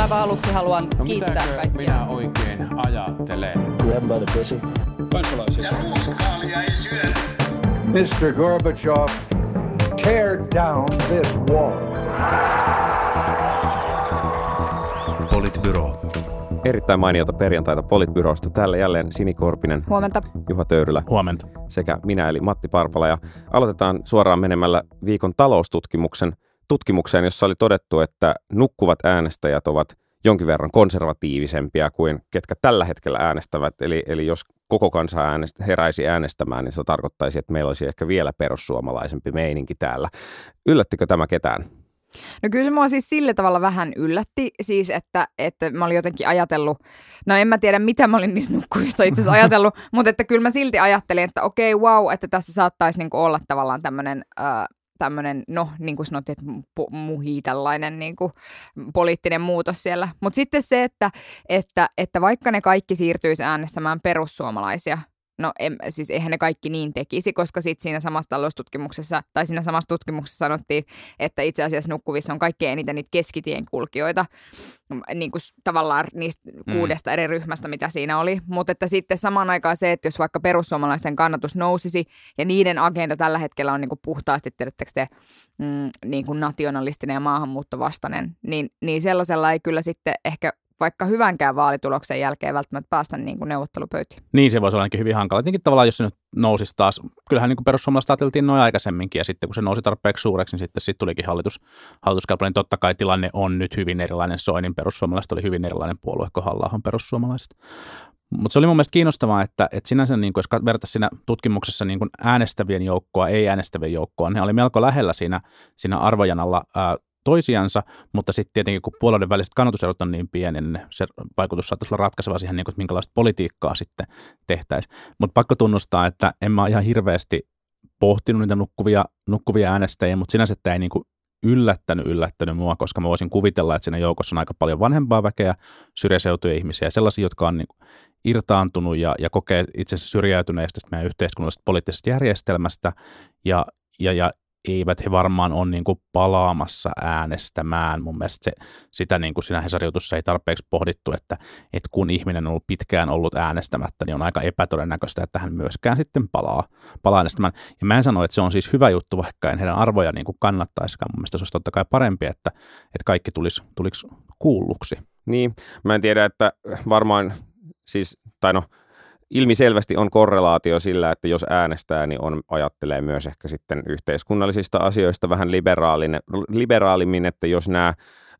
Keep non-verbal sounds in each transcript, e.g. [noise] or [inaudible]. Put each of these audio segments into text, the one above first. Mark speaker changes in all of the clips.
Speaker 1: Aivan aluksi haluan
Speaker 2: No
Speaker 1: kiittää kaikkia.
Speaker 2: minä oikein ajattelen?
Speaker 3: Grab by the pussy.
Speaker 4: kansalaisia.
Speaker 5: Ja ruuskaalia ei syödä.
Speaker 6: Mr. Gorbachev, tear down this wall.
Speaker 7: Politbyro.
Speaker 8: Erittäin mainiota perjantaita Politbyrosta. Täällä jälleen Sini Korpinen,
Speaker 1: Huomenta.
Speaker 8: Juha Töyrylä
Speaker 9: Huomenta.
Speaker 8: sekä minä eli Matti Parpala. Ja aloitetaan suoraan menemällä viikon taloustutkimuksen tutkimukseen, jossa oli todettu, että nukkuvat äänestäjät ovat jonkin verran konservatiivisempia kuin ketkä tällä hetkellä äänestävät. Eli, eli jos koko kansa äänest, heräisi äänestämään, niin se tarkoittaisi, että meillä olisi ehkä vielä perussuomalaisempi meininki täällä. Yllättikö tämä ketään?
Speaker 10: No kyllä se mua siis sillä tavalla vähän yllätti, siis että, että mä olin jotenkin ajatellut, no en mä tiedä mitä mä olin niistä nukkuvista itse asiassa ajatellut, [laughs] mutta että kyllä mä silti ajattelin, että okei, wow, että tässä saattaisi niinku olla tavallaan tämmöinen äh, tämmöinen, no niin kuin sanottiin, että muhii tällainen niin kuin poliittinen muutos siellä. Mutta sitten se, että, että, että vaikka ne kaikki siirtyisi äänestämään perussuomalaisia, No em, siis eihän ne kaikki niin tekisi, koska sitten siinä samassa taloustutkimuksessa, tai siinä samassa tutkimuksessa sanottiin, että itse asiassa nukkuvissa on kaikkein eniten niitä keskitien kulkijoita, niin kuin tavallaan niistä
Speaker 9: Mm.
Speaker 10: kuudesta eri ryhmästä, mitä siinä oli. Mutta että sitten samaan aikaan se, että jos vaikka perussuomalaisten kannatus nousisi, ja niiden agenda tällä hetkellä on niin kuin puhtaasti, tiedättekö te, mm, niin kuin nationalistinen ja maahanmuuttovastainen, niin, niin sellaisella ei kyllä sitten ehkä vaikka hyvänkään vaalituloksen jälkeen välttämättä päästä niin kuin neuvottelupöytiin.
Speaker 9: Niin se voisi olla ainakin hyvin hankala. Tietenkin tavallaan, jos se nyt nousisi taas, kyllähän niin perussuomalaiset ajateltiin noin aikaisemminkin, ja sitten kun se nousi tarpeeksi suureksi, niin sitten sit tulikin hallitus, hallituskelpoinen. Niin totta kai tilanne on nyt hyvin erilainen. Soinin perussuomalaiset oli hyvin erilainen puolue kuin halla perussuomalaiset. Mutta se oli mun mielestä kiinnostavaa, että, että sinänsä, niin kuin, jos vertaisi siinä tutkimuksessa niin kuin äänestävien joukkoa, ei äänestävien joukkoa, ne oli melko lähellä siinä, siinä arvojanalla ää, toisiansa, mutta sitten tietenkin kun puolueiden väliset kannatuserot on niin pieni, niin se vaikutus saattaisi olla ratkaiseva siihen, niin kuin, että minkälaista politiikkaa sitten tehtäisiin. Mutta pakko tunnustaa, että en mä ihan hirveästi pohtinut niitä nukkuvia, nukkuvia äänestäjiä, mutta sinänsä tämä ei niin kuin yllättänyt, yllättänyt mua, koska mä voisin kuvitella, että siinä joukossa on aika paljon vanhempaa väkeä, syrjäseutuja ihmisiä, sellaisia, jotka on niin irtaantunut ja, ja kokee itse asiassa syrjäytyneistä tästä meidän yhteiskunnallisesta poliittisesta järjestelmästä ja, ja, ja eivät he varmaan ole niin kuin palaamassa äänestämään. Mun mielestä se, sitä niin kuin siinä Hesariutussa ei tarpeeksi pohdittu, että, että kun ihminen on ollut pitkään ollut äänestämättä, niin on aika epätodennäköistä, että hän myöskään sitten palaa, palaa äänestämään. Ja mä en sano, että se on siis hyvä juttu, vaikka en heidän arvoja niin kuin kannattaisikaan. Mun mielestä se olisi totta kai parempi, että, että kaikki tulisi, tulisi kuulluksi.
Speaker 8: Niin, mä en tiedä, että varmaan siis, tai no, ilmiselvästi on korrelaatio sillä, että jos äänestää, niin on, ajattelee myös ehkä sitten yhteiskunnallisista asioista vähän liberaalimmin, että jos nämä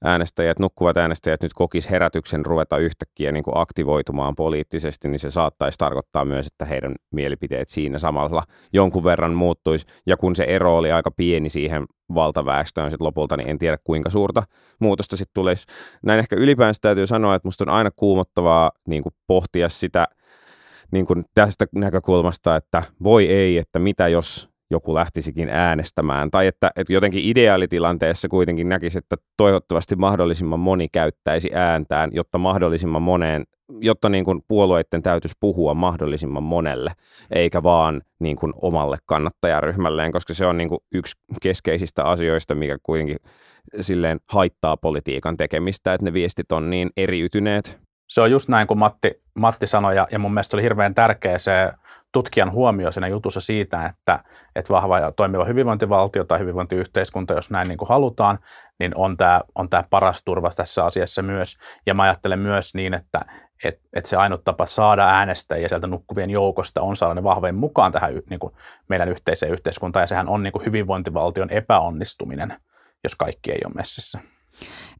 Speaker 8: äänestäjät, nukkuvat äänestäjät nyt kokis herätyksen ruveta yhtäkkiä niin kuin aktivoitumaan poliittisesti, niin se saattaisi tarkoittaa myös, että heidän mielipiteet siinä samalla jonkun verran muuttuisi. Ja kun se ero oli aika pieni siihen valtaväestöön sitten lopulta, niin en tiedä kuinka suurta muutosta sitten tulisi. Näin ehkä ylipäänsä täytyy sanoa, että musta on aina kuumottavaa niin kuin pohtia sitä niin kuin tästä näkökulmasta, että voi ei, että mitä jos joku lähtisikin äänestämään. Tai että, että jotenkin ideaalitilanteessa kuitenkin näkisi, että toivottavasti mahdollisimman moni käyttäisi ääntään, jotta mahdollisimman moneen, jotta niin kuin puolueiden täytyisi puhua mahdollisimman monelle, eikä vaan niin kuin omalle kannattajaryhmälleen, koska se on niin kuin yksi keskeisistä asioista, mikä kuitenkin silleen haittaa politiikan tekemistä, että ne viestit on niin eriytyneet.
Speaker 9: Se on just näin kuin Matti, Matti sanoi, ja, ja mun mielestä oli hirveän tärkeä se tutkijan huomio siinä jutussa siitä, että, että vahva ja toimiva hyvinvointivaltio tai hyvinvointiyhteiskunta, jos näin niin kuin halutaan, niin on tämä, on tämä paras turva tässä asiassa myös. Ja mä ajattelen myös niin, että et, et se ainut tapa saada äänestäjiä sieltä nukkuvien joukosta on saada ne vahvemmin mukaan tähän niin kuin meidän yhteiseen yhteiskuntaan, ja sehän on niin kuin hyvinvointivaltion epäonnistuminen, jos kaikki ei ole messissä.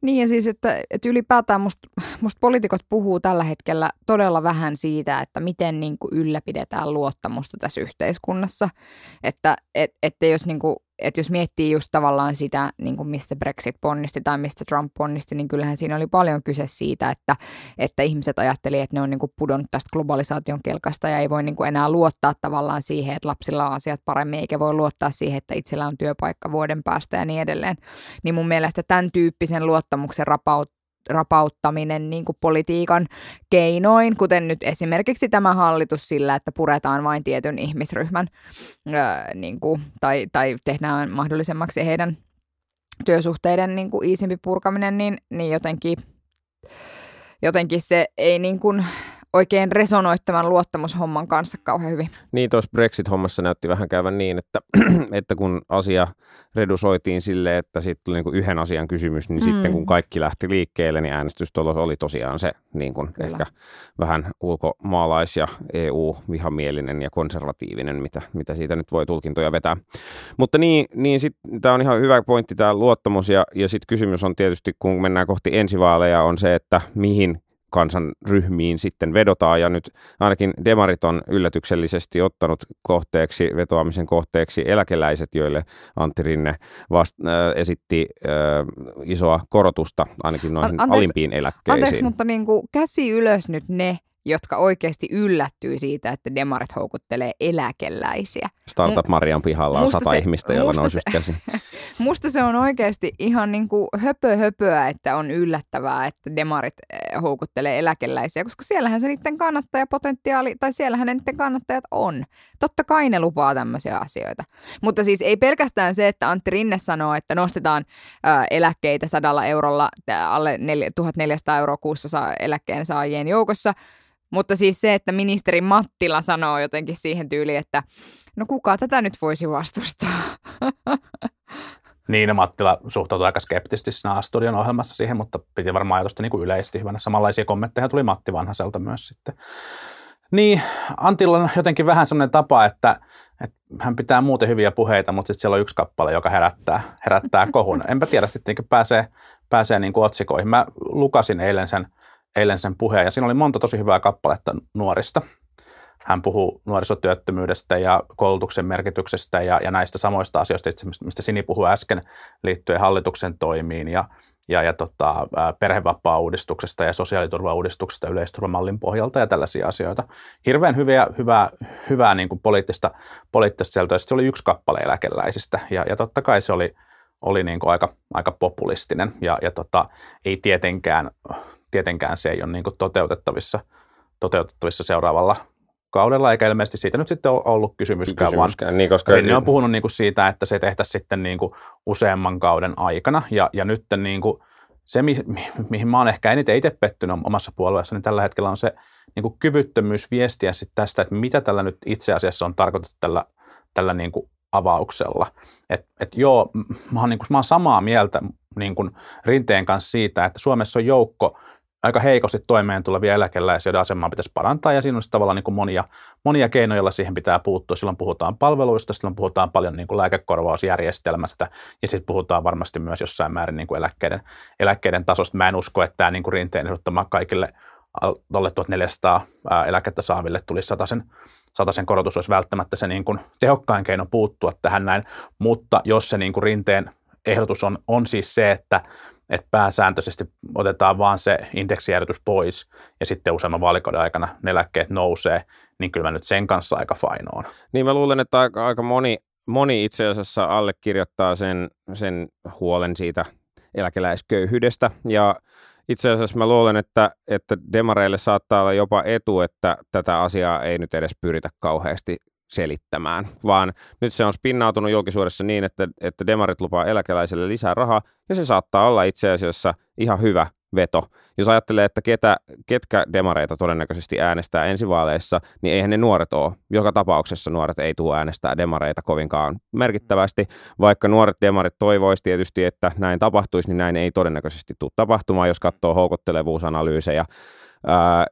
Speaker 10: Niin ja siis, että, että ylipäätään musta must poliitikot puhuu tällä hetkellä todella vähän siitä, että miten niin kuin ylläpidetään luottamusta tässä yhteiskunnassa. Että et, että jos, niin kuin, että jos miettii just tavallaan sitä, niin kuin mistä Brexit ponnisti tai mistä Trump ponnisti, niin kyllähän siinä oli paljon kyse siitä, että, että ihmiset ajatteli, että ne on niin kuin pudonnut tästä globalisaation kelkasta ja ei voi niin kuin enää luottaa tavallaan siihen, että lapsilla on asiat paremmin, eikä voi luottaa siihen, että itsellä on työpaikka vuoden päästä ja niin edelleen. Niin mun mielestä tämän tyyppisen luottamuksen rapaut rapauttaminen niin kuin politiikan keinoin, kuten nyt esimerkiksi tämä hallitus sillä, että puretaan vain tietyn ihmisryhmän öö, niin kuin, tai, tai tehdään mahdollisemmaksi heidän työsuhteiden niin kuin iisimpi purkaminen, niin, niin jotenkin jotenkin se ei niin kuin oikein resonoi tämän luottamushomman kanssa kauhean hyvin.
Speaker 8: Niin tuossa Brexit-hommassa näytti vähän käyvän niin, että, [clears throat] että kun asia redusoitiin sille, että siitä tuli niin yhden asian kysymys, niin mm. sitten kun kaikki lähti liikkeelle, niin äänestystulos oli tosiaan se niin kuin ehkä vähän ulkomaalais- ja EU-vihamielinen ja konservatiivinen, mitä, mitä siitä nyt voi tulkintoja vetää. Mutta niin, niin tämä on ihan hyvä pointti tämä luottamus ja, ja sitten kysymys on tietysti, kun mennään kohti ensivaaleja, on se, että mihin kansanryhmiin sitten vedotaan ja nyt ainakin demarit on yllätyksellisesti ottanut kohteeksi, vetoamisen kohteeksi eläkeläiset, joille Antti Rinne vast, äh, esitti äh, isoa korotusta ainakin noihin anteeksi, alimpiin eläkkeisiin.
Speaker 10: Anteeksi, mutta niin kuin käsi ylös nyt ne, jotka oikeasti yllättyy siitä, että demarit houkuttelee eläkeläisiä.
Speaker 8: Startup Marian pihalla on sata se, ihmistä, joilla nousi käsi. [laughs]
Speaker 10: Musta se on oikeasti ihan niin kuin höpö höpöä, että on yllättävää, että demarit eh, houkuttelee eläkeläisiä, koska siellähän se niiden kannattajapotentiaali, tai siellähän ne niiden kannattajat on. Totta kai ne lupaa tämmöisiä asioita. Mutta siis ei pelkästään se, että Antti Rinne sanoo, että nostetaan eläkkeitä sadalla eurolla alle 1400 euroa kuussa saa eläkkeen saajien joukossa, mutta siis se, että ministeri Mattila sanoo jotenkin siihen tyyliin, että no kuka tätä nyt voisi vastustaa? [laughs]
Speaker 9: Niin, Mattila suhtautui aika skeptisesti siinä studion ohjelmassa siihen, mutta piti varmaan ajatusta niin kuin yleisesti hyvänä. Samanlaisia kommentteja tuli Matti Vanhaselta myös sitten. Niin, Antilla on jotenkin vähän sellainen tapa, että, että hän pitää muuten hyviä puheita, mutta sitten siellä on yksi kappale, joka herättää, herättää kohun. Enpä tiedä sitten, pääsee, pääsee niin kuin otsikoihin. Mä lukasin eilen sen, eilen sen puheen ja siinä oli monta tosi hyvää kappaletta nuorista – hän puhuu nuorisotyöttömyydestä ja koulutuksen merkityksestä ja, ja näistä samoista asioista, mistä Sini puhui äsken liittyen hallituksen toimiin ja, ja, ja tota, perhevapaa-uudistuksesta ja sosiaaliturva-uudistuksesta yleisturvamallin pohjalta ja tällaisia asioita. Hirveän hyviä, hyvää, hyvää niin kuin poliittista, poliittista sieltä. Sitten oli yksi kappale eläkeläisistä ja, ja totta kai se oli, oli niin kuin aika, aika populistinen ja, ja tota, ei tietenkään, tietenkään se ei ole niin kuin toteutettavissa, toteutettavissa seuraavalla kaudella, eikä ilmeisesti siitä nyt sitten ole ollut kysymyskään, kysymyskään vaan niin, koska Rinne on puhunut niin kuin siitä, että se tehtäisiin sitten niin kuin useamman kauden aikana, ja, ja nyt niin kuin se, mi, mi, mihin mä oon ehkä eniten itse pettynyt omassa puolueessa, niin tällä hetkellä on se niin kuin kyvyttömyys viestiä sitten tästä, että mitä tällä nyt itse asiassa on tarkoitettu tällä, tällä niin kuin avauksella. Että et joo, mä oon, niin kuin, mä oon samaa mieltä niin kuin Rinteen kanssa siitä, että Suomessa on joukko aika heikosti toimeen tulevia eläkeläisiä, joiden asemaa pitäisi parantaa, ja siinä on tavallaan niin kuin monia, monia keinoja, joilla siihen pitää puuttua. Silloin puhutaan palveluista, silloin puhutaan paljon niin kuin lääkekorvausjärjestelmästä, ja sitten puhutaan varmasti myös jossain määrin niin kuin eläkkeiden, eläkkeiden tasosta. Mä en usko, että tämä niin kuin rinteen ehdottama kaikille alle 1400 eläkettä saaville tulisi sataisen, sataisen korotus olisi välttämättä se niin kuin tehokkain keino puuttua tähän näin, mutta jos se niin kuin rinteen ehdotus on, on siis se, että että pääsääntöisesti otetaan vaan se indeksijärjestys pois ja sitten useamman vaalikauden aikana ne eläkkeet nousee, niin kyllä mä nyt sen kanssa aika fainoon.
Speaker 8: Niin mä luulen, että aika, aika moni, moni itse asiassa allekirjoittaa sen, sen huolen siitä eläkeläisköyhyydestä ja itse asiassa mä luulen, että, että demareille saattaa olla jopa etu, että tätä asiaa ei nyt edes pyritä kauheasti selittämään, vaan nyt se on spinnautunut julkisuudessa niin, että, että demarit lupaa eläkeläisille lisää rahaa, ja se saattaa olla itse asiassa ihan hyvä veto. Jos ajattelee, että ketä, ketkä demareita todennäköisesti äänestää ensivaaleissa, niin eihän ne nuoret ole. Joka tapauksessa nuoret ei tule äänestää demareita kovinkaan merkittävästi. Vaikka nuoret demarit toivoisi tietysti, että näin tapahtuisi, niin näin ei todennäköisesti tule tapahtumaan, jos katsoo houkuttelevuusanalyysejä,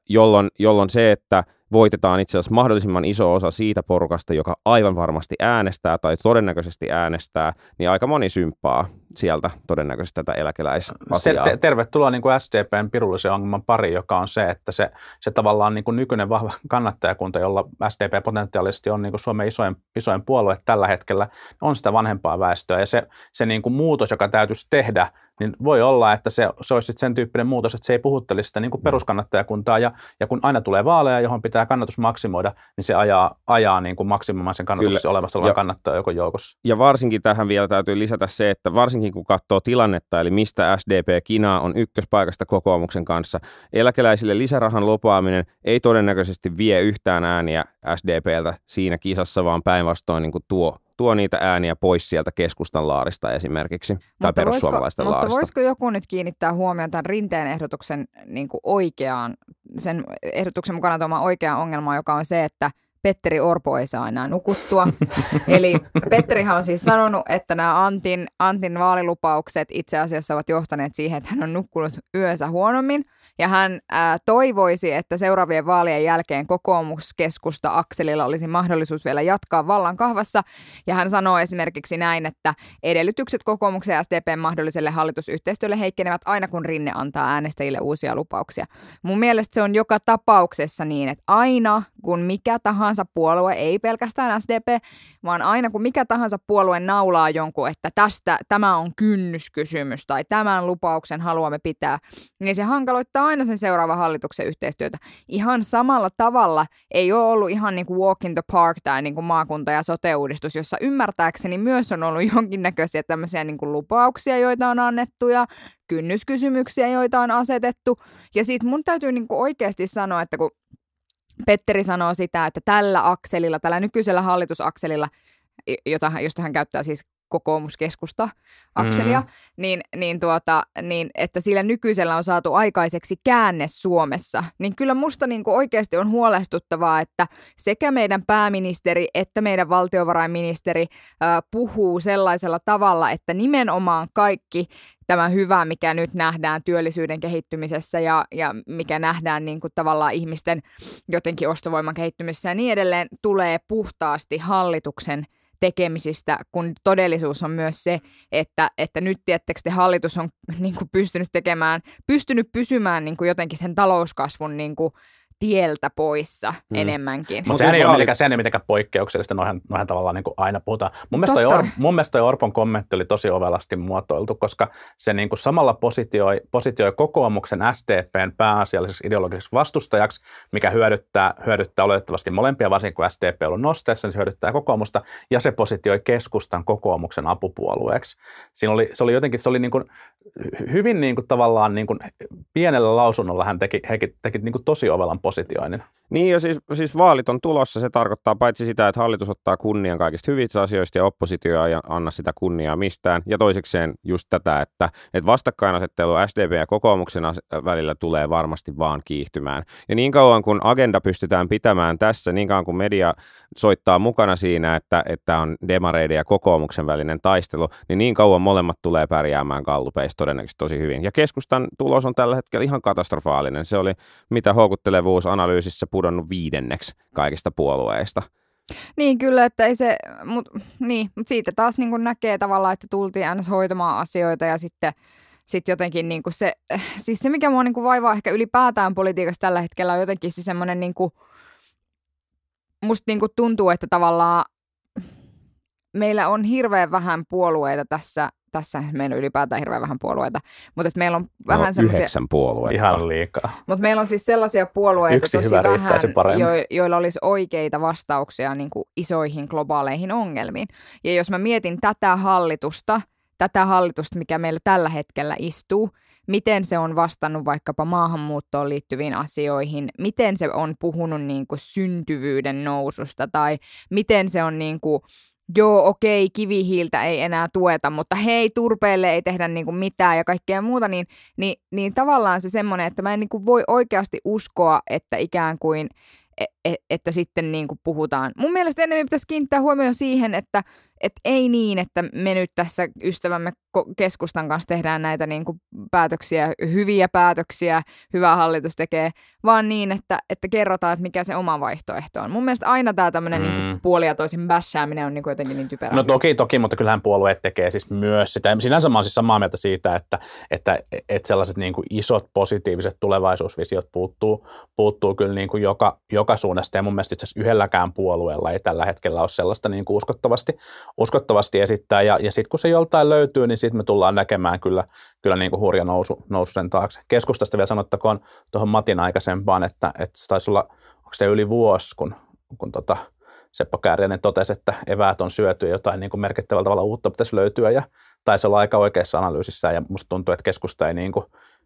Speaker 8: jolloin, jolloin se, että – voitetaan itse asiassa mahdollisimman iso osa siitä porukasta, joka aivan varmasti äänestää tai todennäköisesti äänestää, niin aika moni symppaa sieltä todennäköisesti tätä eläkeläisasiaa.
Speaker 9: Te, tervetuloa niin kuin SDPn pirullisen ongelman pari, joka on se, että se, se tavallaan niin kuin nykyinen vahva kannattajakunta, jolla SDP potentiaalisesti on niin kuin Suomen isoin, isoin puolue tällä hetkellä, on sitä vanhempaa väestöä. Ja se, se niin kuin muutos, joka täytyisi tehdä, niin voi olla, että se, se olisi sen tyyppinen muutos, että se ei puhuttelisi sitä niin kuin mm. peruskannattajakuntaa, ja, ja kun aina tulee vaaleja, johon pitää kannatus maksimoida, niin se ajaa, ajaa niin kuin maksimoimaisen kannatuksen olevassa olevan kannattaja joko joukossa.
Speaker 8: Ja varsinkin tähän vielä täytyy lisätä se, että varsinkin kun katsoo tilannetta, eli mistä SDP kinaa on ykköspaikasta kokoomuksen kanssa, eläkeläisille lisärahan lupaaminen ei todennäköisesti vie yhtään ääniä SDPltä siinä kisassa, vaan päinvastoin niin kuin tuo tuo niitä ääniä pois sieltä keskustan laarista esimerkiksi, tai
Speaker 10: Mutta
Speaker 8: perussuomalaisten
Speaker 10: voisiko,
Speaker 8: laarista.
Speaker 10: Mutta voisiko joku nyt kiinnittää huomioon tämän rinteen ehdotuksen niin kuin oikeaan, sen ehdotuksen mukana tuomaan oikeaan ongelmaan, joka on se, että Petteri Orpo ei saa enää nukuttua. [laughs] Eli Petterihan on siis sanonut, että nämä Antin, Antin vaalilupaukset itse asiassa ovat johtaneet siihen, että hän on nukkunut yönsä huonommin. Ja hän ää, toivoisi, että seuraavien vaalien jälkeen kokoomuskeskusta Akselilla olisi mahdollisuus vielä jatkaa vallan kahvassa. Ja hän sanoo esimerkiksi näin, että edellytykset kokoomuksen ja SDPn mahdolliselle hallitusyhteistyölle heikkenevät aina kun Rinne antaa äänestäjille uusia lupauksia. Mun mielestä se on joka tapauksessa niin, että aina kun mikä tahansa puolue, ei pelkästään SDP, vaan aina kun mikä tahansa puolue naulaa jonkun, että tästä tämä on kynnyskysymys tai tämän lupauksen haluamme pitää, niin se hankaloittaa aina sen seuraavan hallituksen yhteistyötä. Ihan samalla tavalla ei ole ollut ihan niin kuin walk in the park tai niin kuin maakunta- ja sote-uudistus, jossa ymmärtääkseni myös on ollut [laughs] jonkinnäköisiä tämmöisiä niin kuin lupauksia, joita on annettu ja kynnyskysymyksiä, joita on asetettu. Ja sitten mun täytyy niin kuin oikeasti sanoa, että kun Petteri sanoo sitä, että tällä akselilla, tällä nykyisellä hallitusakselilla, jota, josta hän käyttää siis kokoomuskeskusta akselia, mm. niin, niin, tuota, niin että sillä nykyisellä on saatu aikaiseksi käänne Suomessa, niin kyllä musta niin kuin oikeasti on huolestuttavaa, että sekä meidän pääministeri että meidän valtiovarainministeri äh, puhuu sellaisella tavalla, että nimenomaan kaikki tämä hyvä, mikä nyt nähdään työllisyyden kehittymisessä ja, ja mikä nähdään niin kuin tavallaan ihmisten jotenkin ostovoiman kehittymisessä ja niin edelleen, tulee puhtaasti hallituksen tekemisistä, kun todellisuus on myös se, että, että nyt tiettekö te hallitus on [laughs] niin kuin pystynyt tekemään, pystynyt pysymään niin kuin jotenkin sen talouskasvun niin kuin tieltä poissa mm. enemmänkin.
Speaker 9: Mutta sehän ei ole mitenkään, sehän ei mitenkään poikkeuksellista, noihän, noihän tavallaan niin kuin aina puhutaan. Mun mielestä, toi Or, mun mielestä toi Orpon kommentti oli tosi ovelasti muotoiltu, koska se niin kuin samalla positioi, positioi kokoomuksen SDPn pääasialliseksi ideologiseksi vastustajaksi, mikä hyödyttää, hyödyttää oletettavasti molempia, varsinkin kun SDP on ollut nosteessa, niin se hyödyttää kokoomusta, ja se positioi keskustan kokoomuksen apupuolueeksi. Siinä oli, se oli jotenkin, se oli niin kuin hyvin niin kuin tavallaan niin kuin pienellä lausunnolla hän teki, teki, teki niin kuin tosi ovelan positioinnin.
Speaker 8: Niin ja siis, siis vaalit on tulossa, se tarkoittaa paitsi sitä, että hallitus ottaa kunnian kaikista hyvistä asioista ja oppositio ei anna sitä kunniaa mistään. Ja toisekseen just tätä, että, että vastakkainasettelu SDP ja kokoomuksen välillä tulee varmasti vaan kiihtymään. Ja niin kauan kun agenda pystytään pitämään tässä, niin kauan kun media soittaa mukana siinä, että, että on demareiden ja kokoomuksen välinen taistelu, niin niin kauan molemmat tulee pärjäämään kallupeista todennäköisesti tosi hyvin. Ja keskustan tulos on tällä hetkellä ihan katastrofaalinen. Se oli mitä houkuttelevuusanalyysissä pudonnut viidenneksi kaikista puolueista.
Speaker 10: Niin kyllä, että ei se, mutta niin, mut siitä taas niin kuin näkee tavallaan, että tultiin aina hoitamaan asioita ja sitten sit jotenkin niin se, [sniffs] siis se mikä mua niin vaivaa ehkä ylipäätään politiikassa tällä hetkellä on jotenkin se semmoinen niin kuin, musta niin tuntuu, että tavallaan meillä on hirveän vähän puolueita tässä tässä meillä on ylipäätään hirveän vähän puolueita, mutta että meillä on vähän no,
Speaker 8: semmoisia... Yhdeksän puolueita.
Speaker 9: Ihan liikaa.
Speaker 10: Mutta meillä on siis sellaisia puolueita Yksi tosi vähän, jo, joilla olisi oikeita vastauksia niin kuin isoihin globaaleihin ongelmiin. Ja jos mä mietin tätä hallitusta, tätä hallitusta, mikä meillä tällä hetkellä istuu, miten se on vastannut vaikkapa maahanmuuttoon liittyviin asioihin, miten se on puhunut niin kuin syntyvyyden noususta tai miten se on niin kuin joo, okei, kivihiiltä ei enää tueta, mutta hei, turpeelle ei tehdä niin kuin mitään ja kaikkea muuta, niin, niin, niin tavallaan se semmoinen, että mä en niin kuin voi oikeasti uskoa, että ikään kuin, et, e, että sitten niin kuin puhutaan. Mun mielestä enemmän pitäisi kiinnittää huomioon siihen, että et ei niin, että me nyt tässä ystävämme keskustan kanssa tehdään näitä niin kuin päätöksiä, hyviä päätöksiä, hyvä hallitus tekee, vaan niin, että, että kerrotaan, että mikä se oma vaihtoehto on. Mun mielestä aina tämä tämmöinen niin mm. niin puoli ja toisin bässääminen on niin kuin jotenkin niin typerää.
Speaker 9: No toki, toki, mutta kyllähän puolueet tekee siis myös sitä. Sinänsä mä olen siis samaa mieltä siitä, että, että, että sellaiset niin kuin isot positiiviset tulevaisuusvisiot puuttuu, puuttuu kyllä niin kuin joka, joka suunnasta. Ja mun mielestä itse asiassa yhdelläkään puolueella ei tällä hetkellä ole sellaista niin kuin uskottavasti, uskottavasti esittää. Ja, ja sitten kun se joltain löytyy, niin sitten me tullaan näkemään kyllä, kyllä niin kuin hurja nousu, nousu sen taakse. Keskustasta vielä sanottakoon tuohon Matin aikaisempaan, että, että se taisi olla, onko se yli vuosi, kun, kun tota, Seppo Kääriäinen totesi, että eväät on syöty ja jotain niin kuin merkittävällä tavalla uutta pitäisi löytyä ja taisi olla aika oikeassa analyysissä ja musta tuntuu, että keskusta ei, niin kuin,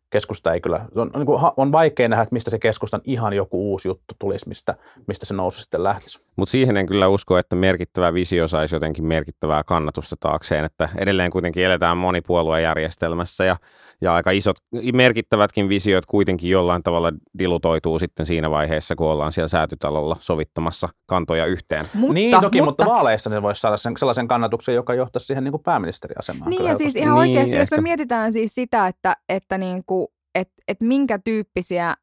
Speaker 9: keskusta ei kyllä, on, niin kuin, on vaikea nähdä, että mistä se keskustan ihan joku uusi juttu tulisi, mistä, mistä se nousu sitten lähtisi.
Speaker 8: Mutta siihen en kyllä usko, että merkittävä visio saisi jotenkin merkittävää kannatusta taakseen, että edelleen kuitenkin eletään monipuoluejärjestelmässä ja, ja aika isot, merkittävätkin visiot kuitenkin jollain tavalla dilutoituu sitten siinä vaiheessa, kun ollaan siellä säätytalolla sovittamassa kantoja yhteen.
Speaker 10: Mutta,
Speaker 9: niin toki, mutta, mutta vaaleissa ne voisi saada sen, sellaisen kannatuksen, joka johtaisi siihen niin kuin pääministeriasemaan.
Speaker 10: Niin
Speaker 9: kyllä
Speaker 10: ja siis ihan
Speaker 8: Niin,
Speaker 10: oikeasti, jos me
Speaker 8: ehkä.
Speaker 10: mietitään siis sitä, että, että niinku, et, et minkä tyyppisiä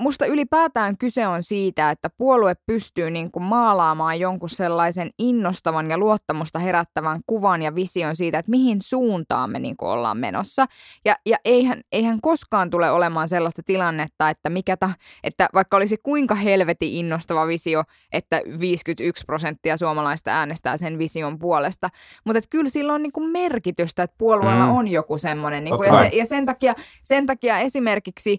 Speaker 10: Musta ylipäätään kyse on siitä, että puolue pystyy niin kuin maalaamaan jonkun sellaisen innostavan ja luottamusta herättävän kuvan ja vision siitä, että mihin suuntaan me niin kuin ollaan menossa. Ja, ja eihän, eihän koskaan tule olemaan sellaista tilannetta, että, mikä ta, että vaikka olisi kuinka helvetin innostava visio, että 51 prosenttia suomalaista äänestää sen vision puolesta. Mutta kyllä sillä on niin kuin merkitystä, että puolueella
Speaker 8: Mm.
Speaker 10: on joku semmoinen. Niin kuin, ja, se, ja sen, takia, sen takia esimerkiksi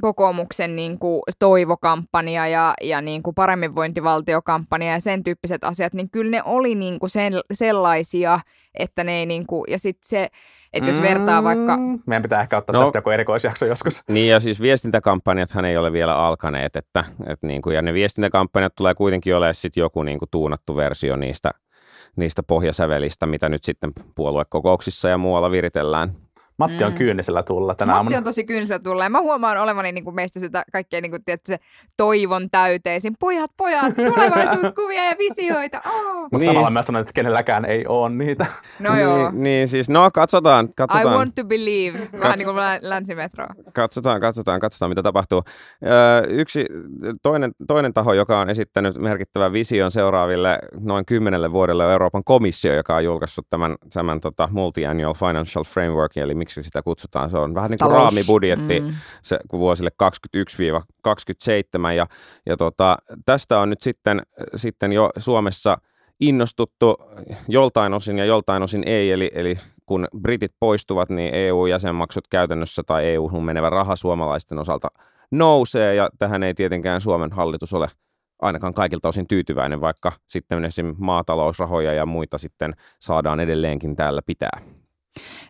Speaker 10: kokoomuksen niin kuin toivokampanja ja, ja niin kuin paremminvointivaltiokampanja ja sen tyyppiset asiat, niin kyllä ne oli niin kuin sen, sellaisia, että ne ei niin kuin, ja sitten se, että jos vertaa vaikka,
Speaker 9: Mm, Meidän pitää ehkä ottaa
Speaker 8: No.
Speaker 9: no. tästä joku erikoisjakso joskus.
Speaker 8: Niin ja siis viestintäkampanjathan ei ole vielä alkaneet, että, että niin kuin, ja ne viestintäkampanjat tulee kuitenkin olemaan sitten joku niin kuin tuunattu versio niistä, niistä pohjasävelistä, mitä nyt sitten puoluekokouksissa ja muualla viritellään.
Speaker 9: Matti on
Speaker 10: Mm.
Speaker 9: kyynisellä tulla tänä
Speaker 10: Matti
Speaker 9: aamuna.
Speaker 10: on tosi kynsä tulee. Mä huomaan olevani niin kuin meistä sitä kaikkea niin kuin, tiedätkö, se toivon täyteisin. Pojat, pojat, [laughs] tulevaisuuskuvia ja visioita. Oh.
Speaker 9: Mutta
Speaker 8: Niin.
Speaker 9: samalla mä sanon, että kenelläkään ei ole niitä.
Speaker 10: No joo.
Speaker 8: Niin, niin siis, no katsotaan,
Speaker 10: I
Speaker 8: katsotaan.
Speaker 10: want to believe. Vähän niin kuin lä- länsimetro.
Speaker 8: Katsotaan, katsotaan, katsotaan, mitä tapahtuu. Öö, yksi toinen, toinen taho, joka on esittänyt merkittävän vision seuraaville noin kymmenelle vuodelle, on Euroopan komissio, joka on julkaissut tämän, tämän tota, Multi-Annual Financial Framework, eli miksi sitä kutsutaan. Se on vähän niin kuin
Speaker 10: Talous.
Speaker 8: raamibudjetti
Speaker 10: Mm.
Speaker 8: se, vuosille 21-27. Ja, ja tota, tästä on nyt sitten, sitten jo Suomessa innostuttu joltain osin ja joltain osin ei, eli, eli kun britit poistuvat, niin EU-jäsenmaksut käytännössä tai EU-hun menevä raha suomalaisten osalta nousee, ja tähän ei tietenkään Suomen hallitus ole ainakaan kaikilta osin tyytyväinen, vaikka sitten esimerkiksi maatalousrahoja ja muita sitten saadaan edelleenkin täällä pitää.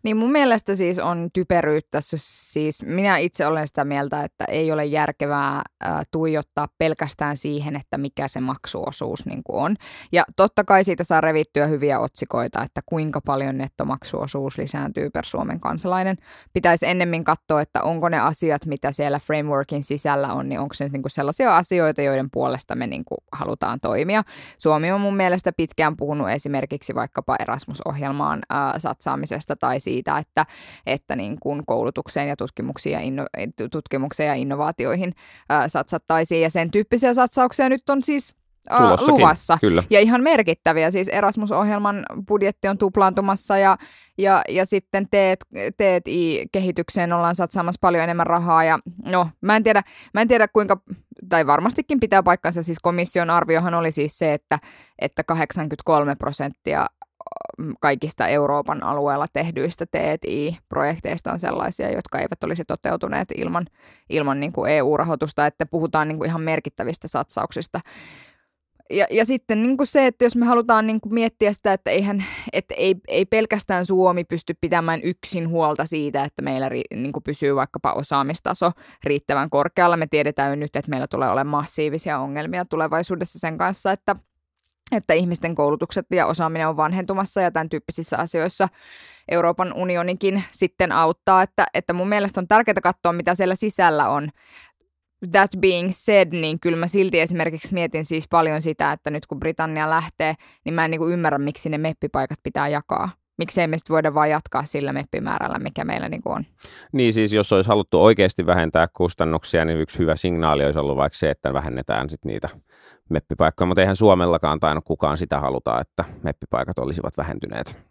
Speaker 10: Niin mun mielestä siis on typeryyttä, siis minä itse olen sitä mieltä, että ei ole järkevää ää, tuijottaa pelkästään siihen, että mikä se maksuosuus niin kuin on. Ja totta kai siitä saa revittyä hyviä otsikoita, että kuinka paljon nettomaksuosuus lisääntyy per Suomen kansalainen. Pitäisi ennemmin katsoa, että onko ne asiat, mitä siellä frameworkin sisällä on, niin onko se niin kuin sellaisia asioita, joiden puolesta me niin kuin halutaan toimia. Suomi on mun mielestä pitkään puhunut esimerkiksi vaikkapa Erasmus-ohjelmaan ää, satsaamisesta tai siitä, että, että niin kuin koulutukseen ja tutkimuksiin ja, inno, tutkimukseen ja innovaatioihin ää, satsattaisiin. Ja sen tyyppisiä satsauksia nyt on siis
Speaker 8: Tulossakin,
Speaker 10: luvassa.
Speaker 8: Kyllä.
Speaker 10: Ja ihan merkittäviä. Siis Erasmus-ohjelman budjetti on tuplaantumassa ja, ja, ja sitten TET-kehitykseen ollaan satsaamassa paljon enemmän rahaa. Ja no, mä en, tiedä, mä en tiedä kuinka, tai varmastikin pitää paikkansa, siis komission arviohan oli siis se, että, että 83 prosenttia kaikista Euroopan alueella tehdyistä TTI-projekteista on sellaisia, jotka eivät olisi toteutuneet ilman, ilman niin kuin EU-rahoitusta, että puhutaan niin kuin ihan merkittävistä satsauksista. Ja, ja sitten niin kuin se, että jos me halutaan niin kuin miettiä sitä, että, eihän, että ei, ei pelkästään Suomi pysty pitämään yksin huolta siitä, että meillä ri, niin kuin pysyy vaikkapa osaamistaso riittävän korkealla. Me tiedetään jo nyt, että meillä tulee olemaan massiivisia ongelmia tulevaisuudessa sen kanssa, että että ihmisten koulutukset ja osaaminen on vanhentumassa ja tämän tyyppisissä asioissa Euroopan unionikin sitten auttaa, että, että mun mielestä on tärkeää katsoa, mitä siellä sisällä on. That being said, niin kyllä mä silti esimerkiksi mietin siis paljon sitä, että nyt kun Britannia lähtee, niin mä en niin kuin ymmärrä, miksi ne meppipaikat pitää jakaa. Miksei me sitten voida vaan jatkaa sillä meppimäärällä, mikä meillä niin kuin on.
Speaker 8: Niin siis, jos olisi haluttu oikeasti vähentää kustannuksia, niin yksi hyvä signaali olisi ollut vaikka se, että vähennetään sit niitä meppipaikkoja, mutta eihän Suomellakaan tainnut kukaan sitä haluta, että meppipaikat olisivat vähentyneet.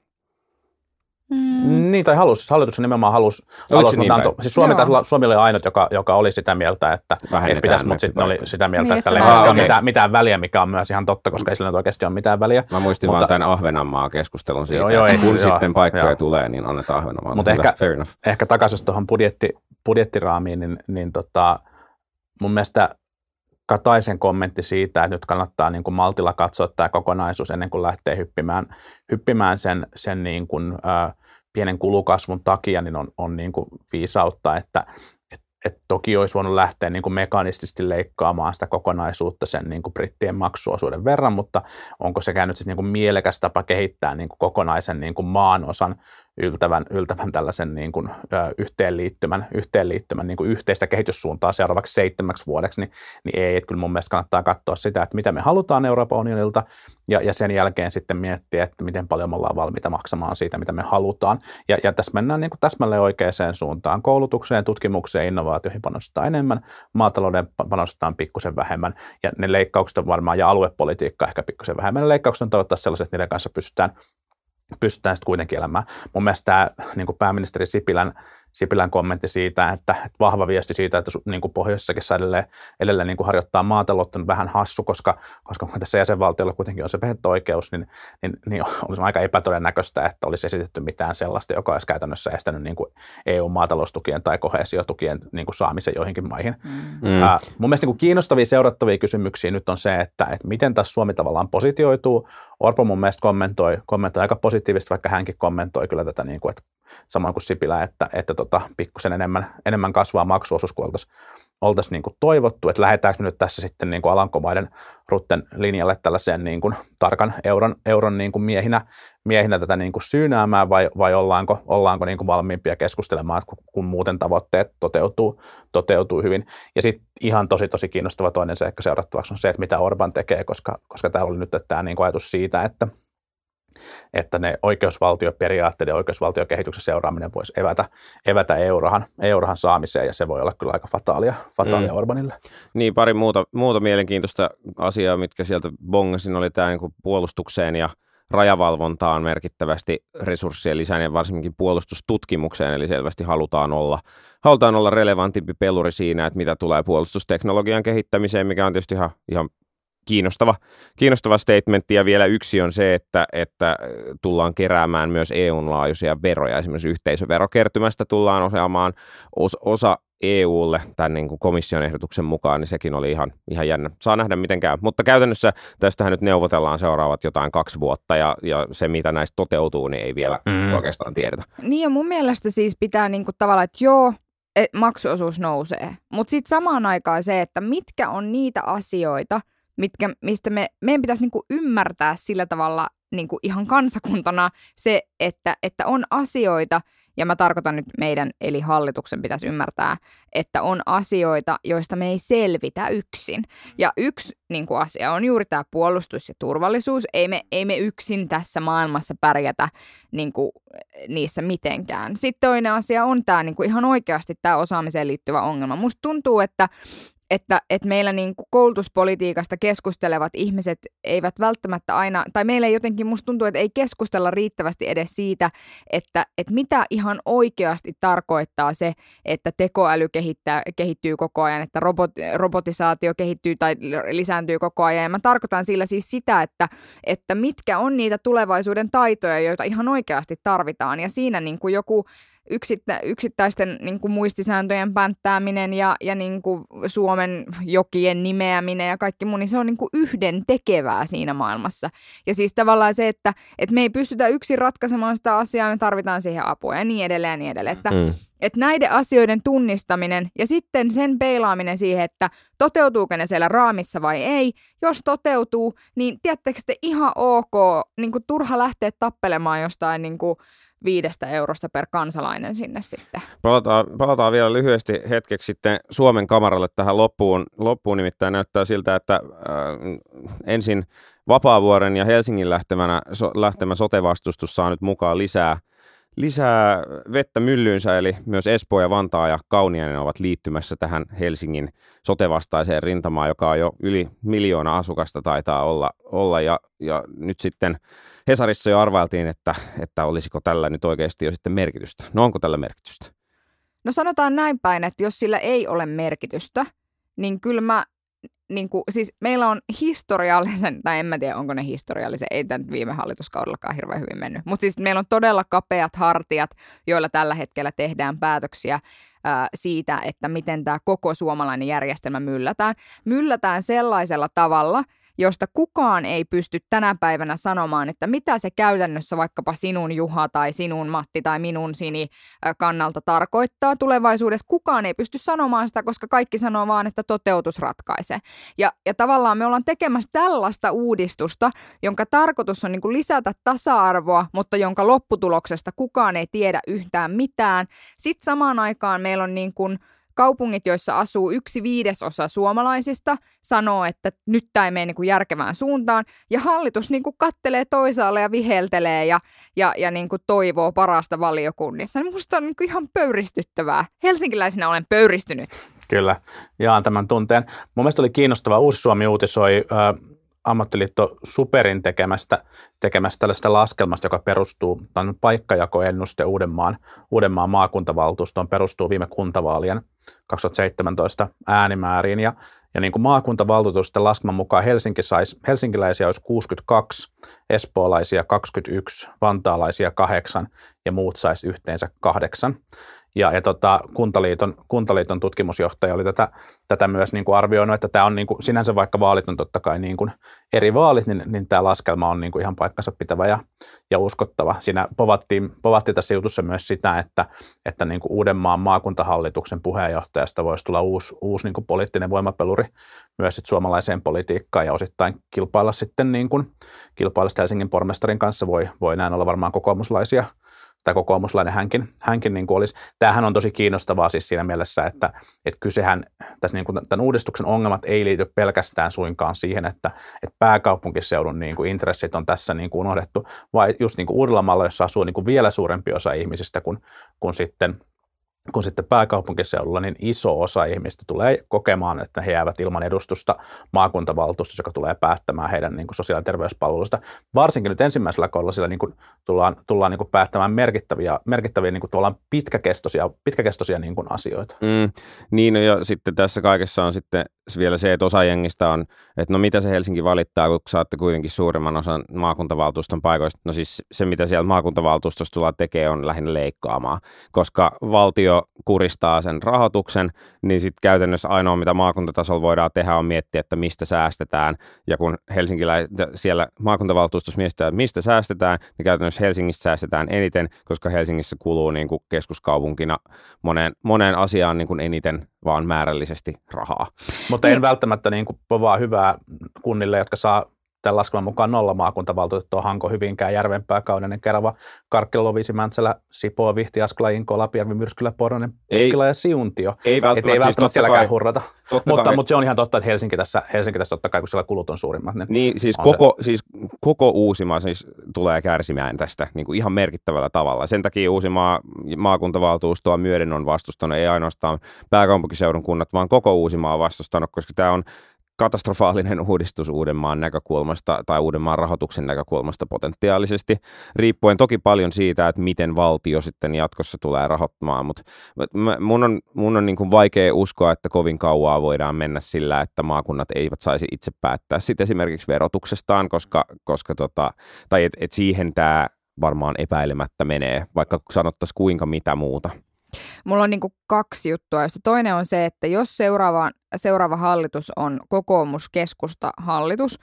Speaker 10: Mm.
Speaker 9: Niin, tai halus, hallitus nimenomaan halusi, halus,
Speaker 8: niin
Speaker 9: mutta antoi, siis Suomi, taisi olla, Suomi oli ainut, joka, joka oli sitä mieltä, että, että pitäisi, mutta sitten oli sitä mieltä,
Speaker 10: Niin,
Speaker 9: että
Speaker 10: että
Speaker 9: tällä ei
Speaker 8: okei.
Speaker 9: mitään, mitään väliä, mikä on myös ihan totta, koska ei sillä nyt oikeasti ole mitään väliä.
Speaker 8: Mä muistin
Speaker 9: Mutta-
Speaker 8: vaan tämän Ahvenanmaa-keskustelun siitä,
Speaker 9: Joo, joo,
Speaker 8: kun
Speaker 9: joo,
Speaker 8: sitten paikkoja
Speaker 9: joo.
Speaker 8: tulee, niin annetaan Ahvenanmaalle.
Speaker 9: Mutta ehkä,
Speaker 8: fair enough.
Speaker 9: ehkä takaisin tuohon budjetti, budjettiraamiin, niin, niin tota, mun mielestä Kataisen kommentti siitä, että nyt kannattaa niin kuin maltilla katsoa tämä kokonaisuus ennen kuin lähtee hyppimään, hyppimään sen, sen niin kuin, ä, pienen kulukasvun takia, niin on, on niin kuin viisautta, että, että että toki olisi voinut lähteä niin kuin mekanistisesti leikkaamaan sitä kokonaisuutta sen niin kuin brittien maksuosuuden verran, mutta onko se käynyt niin kuin mielekäs tapa kehittää niin kuin kokonaisen niin kuin maanosan yltävän, yltävän tällaisen niin kuin, ö, yhteenliittymän, yhteenliittymän niin kuin yhteistä kehityssuuntaa seuraavaksi seitsemäksi vuodeksi, niin, niin ei, että kyllä mun mielestä kannattaa katsoa sitä, että mitä me halutaan Euroopan unionilta ja, ja sen jälkeen sitten miettiä, että miten paljon me ollaan valmiita maksamaan siitä, mitä me halutaan. Ja, ja tässä mennään niin kuin täsmälleen oikeaan suuntaan. Koulutukseen, tutkimukseen, innovaatioihin panostetaan enemmän, maatalouden panostetaan pikkusen vähemmän ja ne leikkaukset on varmaan ja aluepolitiikka ehkä pikkusen vähemmän. Ne leikkaukset on toivottavasti sellaiset, että niiden kanssa pystytään pystytään sitten kuitenkin elämään. Mun mielestä tämä niin pääministeri Sipilän Sipilän kommentti siitä, että, että vahva viesti siitä, että niin kuin pohjoisessakin saa edelleen, edelleen niin kuin harjoittaa maataloutta on vähän hassu, koska, koska tässä jäsenvaltiolla kuitenkin on se veto-oikeus, niin, niin, niin [laughs] olisi aika epätodennäköistä, että olisi esitetty mitään sellaista, joka olisi käytännössä estänyt niin kuin EU-maataloustukien tai kohesiotukien niin kuin saamisen joihinkin maihin. Mm. Ää, mun mielestä niin kuin kiinnostavia seurattavia kysymyksiä nyt on se, että, että miten tässä Suomi tavallaan positioituu. Orpo mun mielestä kommentoi, kommentoi aika positiivisesti, vaikka hänkin kommentoi kyllä tätä, niin kuin, että samoin kuin Sipilä, että, että tota, pikkusen enemmän, enemmän kasvaa maksuosuus kuin oltaisiin oltaisi niin kuin toivottu, että lähdetäänkö nyt tässä sitten niin kuin Alankomaiden Rutten linjalle tällaiseen niin kuin tarkan euron, euron niin kuin miehinä, miehinä tätä niin kuin syynäämään vai, vai ollaanko, ollaanko niin kuin valmiimpia keskustelemaan, kun, kun muuten tavoitteet toteutuu, toteutuu hyvin. Ja sitten ihan tosi tosi kiinnostava toinen seikka seurattavaksi on se, että mitä Orban tekee, koska, koska täällä oli nyt tämä niin kuin ajatus siitä, että – että ne oikeusvaltioperiaatteiden ja oikeusvaltiokehityksen seuraaminen voisi evätä, evätä eurohan, eurohan saamiseen, ja se voi olla kyllä aika fataalia, fataalia mm. Orbanille.
Speaker 8: Niin, pari muuta, muuta mielenkiintoista asiaa, mitkä sieltä bongasin, oli tämä niin puolustukseen ja rajavalvontaan merkittävästi resurssien lisääminen, varsinkin puolustustutkimukseen, eli selvästi halutaan olla, halutaan olla relevantimpi peluri siinä, että mitä tulee puolustusteknologian kehittämiseen, mikä on tietysti ihan, ihan kiinnostava, kiinnostava statementti. Ja vielä yksi on se, että, että tullaan keräämään myös EUn laajuisia veroja. Esimerkiksi yhteisöverokertymästä tullaan ohjaamaan osa EUlle tämän niin kuin komission ehdotuksen mukaan, niin sekin oli ihan, ihan jännä. Saa nähdä, miten käy. Mutta käytännössä tästähän nyt neuvotellaan seuraavat jotain kaksi vuotta, ja, ja se, mitä näistä toteutuu, niin ei vielä mm. oikeastaan tiedetä.
Speaker 10: Niin, ja mun mielestä siis pitää niin kuin tavallaan, että joo, et maksuosuus nousee, mutta sitten samaan aikaan se, että mitkä on niitä asioita – mitkä, mistä me, meidän pitäisi niin kuin ymmärtää sillä tavalla niin kuin ihan kansakuntana se, että, että on asioita, ja mä tarkoitan nyt meidän, eli hallituksen pitäisi ymmärtää, että on asioita, joista me ei selvitä yksin. Ja yksi niin kuin asia on juuri tämä puolustus ja turvallisuus. Ei me, ei me yksin tässä maailmassa pärjätä niin kuin, niissä mitenkään. Sitten toinen asia on tämä niin kuin ihan oikeasti tämä osaamiseen liittyvä ongelma. Musta tuntuu, että että, että meillä niin kuin koulutuspolitiikasta keskustelevat ihmiset eivät välttämättä aina, tai meillä ei jotenkin, musta tuntuu, että ei keskustella riittävästi edes siitä, että, että mitä ihan oikeasti tarkoittaa se, että tekoäly kehittää, kehittyy koko ajan, että robot, robotisaatio kehittyy tai lisääntyy koko ajan. Ja mä tarkoitan sillä siis sitä, että, että mitkä on niitä tulevaisuuden taitoja, joita ihan oikeasti tarvitaan. Ja siinä niin kuin joku yksittä, yksittäisten niin kuin muistisääntöjen pänttääminen ja, ja niin kuin Suomen jokien nimeäminen ja kaikki muu, niin se on niin kuin yhden tekevää siinä maailmassa. Ja siis tavallaan se, että, että me ei pystytä yksin ratkaisemaan sitä asiaa, me tarvitaan siihen apua ja niin edelleen ja niin edelleen. Että, mm. että näiden asioiden tunnistaminen ja sitten sen peilaaminen siihen, että toteutuuko ne siellä raamissa vai ei. Jos toteutuu, niin tiedättekö te ihan ok, niin kuin turha lähteä tappelemaan jostain niin kuin, viidestä eurosta per kansalainen sinne sitten.
Speaker 8: Palataan, palataan vielä lyhyesti hetkeksi sitten Suomen kamaralle tähän loppuun. Loppuun nimittäin näyttää siltä, että äh, ensin Vapaavuoren ja Helsingin lähtemänä, so, lähtemä sote-vastustus saa nyt mukaan lisää lisää vettä myllyynsä, eli myös Espoo ja Vantaa ja Kauniainen ovat liittymässä tähän Helsingin sotevastaiseen rintamaan, joka on jo yli miljoona asukasta taitaa olla, olla ja, ja nyt sitten Hesarissa jo arvailtiin, että, että olisiko tällä nyt oikeasti jo sitten merkitystä. No onko tällä merkitystä?
Speaker 10: No sanotaan näin päin, että jos sillä ei ole merkitystä, niin kyllä mä niin kuin, siis meillä on historiallisen, tai en mä tiedä onko ne historiallisen, ei tämä viime hallituskaudellakaan hirveän hyvin mennyt, mutta siis meillä on todella kapeat hartiat, joilla tällä hetkellä tehdään päätöksiä ää, siitä, että miten tämä koko suomalainen järjestelmä myllätään. Myllätään sellaisella tavalla, josta kukaan ei pysty tänä päivänä sanomaan, että mitä se käytännössä vaikkapa sinun Juha tai sinun Matti tai minun Sini kannalta tarkoittaa tulevaisuudessa. Kukaan ei pysty sanomaan sitä, koska kaikki sanoo vaan, että toteutus ratkaisee. Ja, ja tavallaan me ollaan tekemässä tällaista uudistusta, jonka tarkoitus on niin kuin lisätä tasa-arvoa, mutta jonka lopputuloksesta kukaan ei tiedä yhtään mitään. Sitten samaan aikaan meillä on niin kuin kaupungit, joissa asuu yksi viidesosa suomalaisista, sanoo, että nyt tämä ei mene niin kuin järkevään suuntaan. Ja hallitus niin kuin kattelee toisaalle ja viheltelee ja, ja, ja niin kuin toivoo parasta valiokunnissa. Minusta on niin kuin ihan pöyristyttävää. Helsinkiläisenä olen pöyristynyt.
Speaker 9: Kyllä, jaan tämän tunteen. Mun mielestä oli kiinnostava. Uusi Suomi uutisoi äh, ammattiliitto Superin tekemästä, tekemästä tällaista laskelmasta, joka perustuu, tämän paikkajakoennuste Uudenmaan, Uudenmaan maakuntavaltuustoon, perustuu viime kuntavaalien 2017 äänimääriin. Ja, ja niin kuin maakuntavaltuutusten laskelman mukaan Helsinki sais, helsinkiläisiä olisi 62, espoolaisia 21, vantaalaisia 8 ja muut saisi yhteensä kahdeksan. Ja, ja tota, Kuntaliiton, Kuntaliiton tutkimusjohtaja oli tätä, tätä myös niin kuin arvioinut, että tämä on niin kuin, sinänsä vaikka vaalit on totta kai niin kuin eri vaalit, niin, niin tämä laskelma on niin kuin ihan paikkansa pitävä ja, ja uskottava. Siinä povattiin, povattiin tässä jutussa myös sitä, että, että niin kuin Uudenmaan maakuntahallituksen puheenjohtajasta voisi tulla uusi, uusi niin kuin poliittinen voimapeluri myös sit suomalaiseen politiikkaan ja osittain kilpailla sitten niin kuin, kilpailla Helsingin pormestarin kanssa voi, voi näin olla varmaan kokoomuslaisia – tai kokoomuslainen hänkin, hänkin niin kuin olisi. Tämähän on tosi kiinnostavaa siis siinä mielessä, että, että kysehän tässä niin kuin tämän uudistuksen ongelmat ei liity pelkästään suinkaan siihen, että, että pääkaupunkiseudun niin kuin intressit on tässä niin kuin unohdettu, vai just niin kuin Uudellamaalla, jossa asuu niin kuin vielä suurempi osa ihmisistä kuin, kuin sitten – kun sitten pääkaupunkiseudulla niin iso osa ihmistä tulee kokemaan, että he jäävät ilman edustusta maakuntavaltuustossa, joka tulee päättämään heidän niin kuin sosiaali- ja terveyspalveluista. Varsinkin nyt ensimmäisellä kaudella siellä niin kuin tullaan, tullaan niin kuin päättämään merkittäviä, merkittäviä niin kuin tavallaan pitkäkestoisia, pitkäkestoisia niin kuin asioita.
Speaker 8: Mm, niin ja sitten tässä kaikessa on sitten vielä se, että osa jengistä on, että no mitä se Helsinki valittaa, kun saatte kuitenkin suurimman osan maakuntavaltuuston paikoista. No siis se, mitä sieltä maakuntavaaltuustosta tullaan tekemään, on lähinnä leikkaamaan, koska valtio kuristaa sen rahoituksen, niin sitten käytännössä ainoa, mitä maakuntatasolla voidaan tehdä, on miettiä, että mistä säästetään. Ja kun Helsinkilä, siellä maakuntavaltuustossa mietitään, mistä säästetään, niin käytännössä Helsingissä säästetään eniten, koska Helsingissä kuluu niin kuin keskuskaupunkina moneen, moneen asiaan niin kuin eniten vaan määrällisesti rahaa.
Speaker 9: Mutta en niin. välttämättä niin kuin povaa hyvää kunnille, jotka saa tämän laskelman mukaan nolla maakuntavaltuutettua Hanko, Hyvinkään, Järvenpää, Kauninen, Kerava, Karkkila, Lovisi, Mäntsälä, Sipoo, Vihti, Askala, Inko, Lapijärvi, Myrskylä, Poronen, Pukkila ja Siuntio.
Speaker 8: Ei välttämättä,
Speaker 9: ei välttämättä siis sielläkään kai, hurrata. Mutta, mutta, se on ihan totta, että Helsinki tässä, Helsinki tässä totta kai, kun siellä kulut on suurimmat.
Speaker 8: Niin, niin siis, koko, se. siis koko Uusimaa siis tulee kärsimään tästä niin kuin ihan merkittävällä tavalla. Sen takia Uusimaa maakuntavaltuustoa myöden on vastustanut, ei ainoastaan pääkaupunkiseudun kunnat, vaan koko Uusimaa on vastustanut, koska tämä on katastrofaalinen uudistus Uudenmaan näkökulmasta tai Uudenmaan rahoituksen näkökulmasta potentiaalisesti, riippuen toki paljon siitä, että miten valtio sitten jatkossa tulee rahoittamaan, mutta mun on, mun on niin kuin vaikea uskoa, että kovin kauaa voidaan mennä sillä, että maakunnat eivät saisi itse päättää sitten esimerkiksi verotuksestaan, koska, koska tota, tai että et siihen tämä varmaan epäilemättä menee, vaikka sanottaisiin kuinka mitä muuta.
Speaker 10: Mulla on niin kuin kaksi juttua, josta toinen on se, että jos seuraava, seuraava hallitus on kokoomuskeskusta hallitus,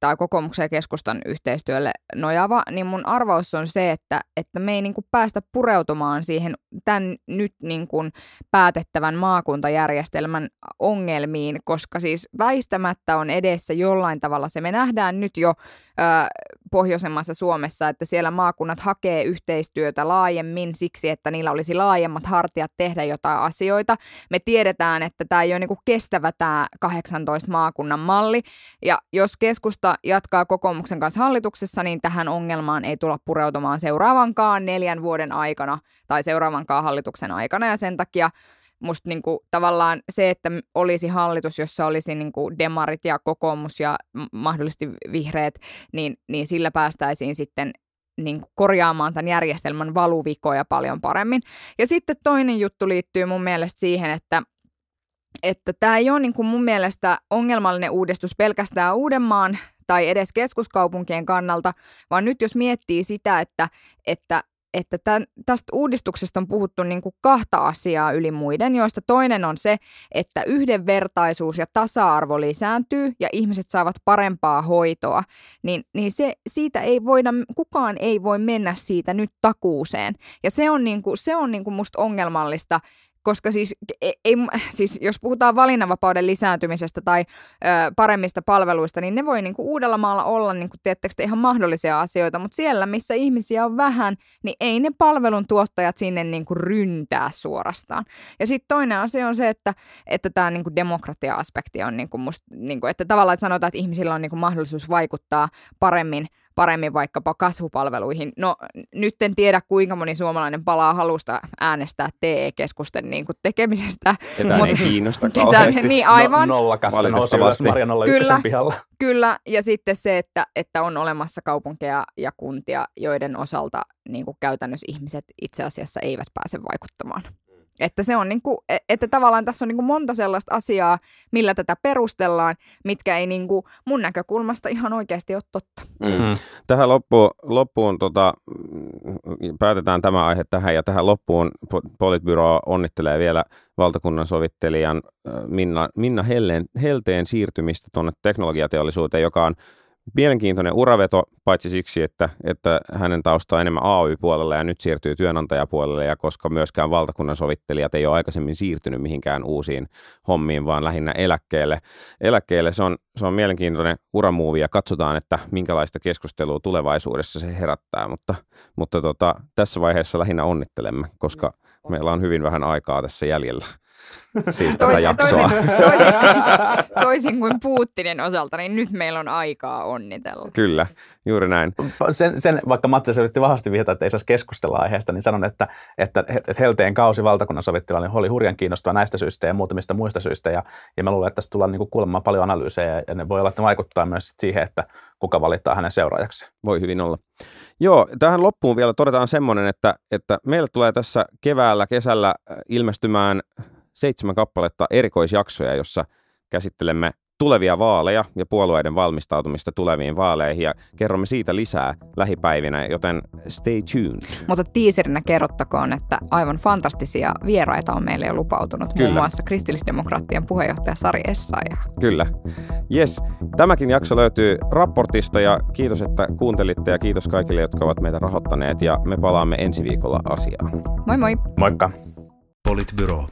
Speaker 10: tai kokoomuksen ja keskustan yhteistyölle nojava, niin mun arvaus on se, että, että me ei niin kuin päästä pureutumaan siihen tämän nyt niin kuin päätettävän maakuntajärjestelmän ongelmiin, koska siis väistämättä on edessä jollain tavalla se. Me nähdään nyt jo ö, pohjoisemmassa Suomessa, että siellä maakunnat hakee yhteistyötä laajemmin siksi, että niillä olisi laajemmat hartiat tehdä jotain asioita. Me tiedetään, että tämä ei ole niin kuin kestävä tämä 18 maakunnan malli, ja jos keskusta jatkaa kokoomuksen kanssa hallituksessa, niin tähän ongelmaan ei tulla pureutumaan seuraavankaan neljän vuoden aikana tai seuraavankaan hallituksen aikana, ja sen takia musta niinku, tavallaan se, että olisi hallitus, jossa olisi niinku demarit ja kokoomus ja mahdollisesti vihreät, niin, niin sillä päästäisiin sitten niin korjaamaan tämän järjestelmän valuvikoja paljon paremmin. Ja sitten toinen juttu liittyy mun mielestä siihen, että että tämä ei ole niin kuin mun mielestä ongelmallinen uudistus pelkästään Uudenmaan tai edes keskuskaupunkien kannalta, vaan nyt jos miettii sitä, että, että että tämän, tästä uudistuksesta on puhuttu niin kuin kahta asiaa yli muiden, joista toinen on se, että yhdenvertaisuus ja tasa-arvo lisääntyy ja ihmiset saavat parempaa hoitoa, niin, niin se, siitä ei voida, kukaan ei voi mennä siitä nyt takuuseen. Ja se on, niin kuin, se on niin kuin musta ongelmallista, koska siis, ei, ei, [laughs] siis jos puhutaan valinnanvapauden lisääntymisestä tai ö, paremmista palveluista, niin ne voi niinku Uudellamaalla olla niinku, tiettekö, ihan mahdollisia asioita, mutta siellä, missä ihmisiä on vähän, niin ei ne palveluntuottajat sinne niinku ryntää suorastaan. Ja sitten toinen asia on se, että että tämä niinku demokratia-aspekti on niinku musta, niinku, että tavallaan että sanotaan, että ihmisillä on niinku mahdollisuus vaikuttaa paremmin paremmin vaikkapa kasvupalveluihin. No nyt en tiedä, kuinka moni suomalainen palaa halusta äänestää TE-keskusten niin kuin tekemisestä.
Speaker 8: Ketään
Speaker 10: Mut-
Speaker 8: ei kiinnosta
Speaker 10: ketään,
Speaker 8: kauheasti.
Speaker 10: niin aivan.
Speaker 9: No, nolla
Speaker 8: Valitettavasti.
Speaker 9: Marjan 01
Speaker 10: Kyllä.
Speaker 9: pihalla.
Speaker 10: Kyllä, ja sitten se, että, että on olemassa kaupunkeja ja kuntia, joiden osalta niin kuin käytännössä ihmiset itse asiassa eivät pääse vaikuttamaan. Että se on niin kuin, että tavallaan tässä on niin kuin monta sellaista asiaa, millä tätä perustellaan, mitkä ei niin kuin mun näkökulmasta ihan oikeasti ole totta.
Speaker 8: Mm.
Speaker 9: Mm.
Speaker 8: Tähän loppuun, loppuun tota, päätetään tämä aihe tähän ja tähän loppuun Po- Politbyro onnittelee vielä valtakunnan sovittelijan Minna, Minna Helleen, Helteen siirtymistä tuonne teknologiateollisuuteen, joka on mielenkiintoinen uraveto, paitsi siksi, että, että hänen tausta on enemmän AY-puolella ja nyt siirtyy työnantajapuolelle, ja koska myöskään valtakunnan sovittelijat ei ole aikaisemmin siirtynyt mihinkään uusiin hommiin, vaan lähinnä eläkkeelle. Eläkkeelle se on, se on mielenkiintoinen uramuuvi, ja katsotaan, että minkälaista keskustelua tulevaisuudessa se herättää, mutta, mutta tota, tässä vaiheessa lähinnä onnittelemme, koska meillä on hyvin vähän aikaa tässä jäljellä. Siis tätä
Speaker 10: Toisin,
Speaker 8: jaksoa.
Speaker 10: toisin, toisin, [laughs] toisin kuin Putinin osalta, niin nyt meillä on aikaa onnitella.
Speaker 8: Kyllä, juuri näin.
Speaker 9: Sen, sen, vaikka Matti yritti vahvasti vihjata, että ei saisi keskustella aiheesta, niin sanon, että, että, että Helteen kausi valtakunnan sovittelijalla niin oli hurjan kiinnostava näistä syistä ja muutamista muista syistä. Ja, ja mä luulen, että tästä tullaan niin kuulemaan paljon analyysejä ja ne voi olla, että ne vaikuttaa myös siihen, että kuka valittaa hänen seuraajaksi.
Speaker 8: Voi hyvin olla. Joo, tähän loppuun vielä todetaan semmoinen, että, että meille tulee tässä keväällä, kesällä äh, ilmestymään seitsemän kappaletta erikoisjaksoja, jossa käsittelemme tulevia vaaleja ja puolueiden valmistautumista tuleviin vaaleihin ja kerromme siitä lisää lähipäivinä, joten stay tuned.
Speaker 10: Mutta tiiserinä kerrottakoon, että aivan fantastisia vieraita on meille jo lupautunut.
Speaker 8: Kyllä.
Speaker 10: Muun muassa kristillisdemokraattien puheenjohtaja Sari Essayah.
Speaker 8: Kyllä. Yes, tämäkin jakso löytyy raportista ja kiitos, että kuuntelitte ja kiitos kaikille, jotka ovat meitä rahoittaneet ja me palaamme ensi viikolla asiaan.
Speaker 10: Moi moi!
Speaker 9: Moikka!
Speaker 1: Politbyro.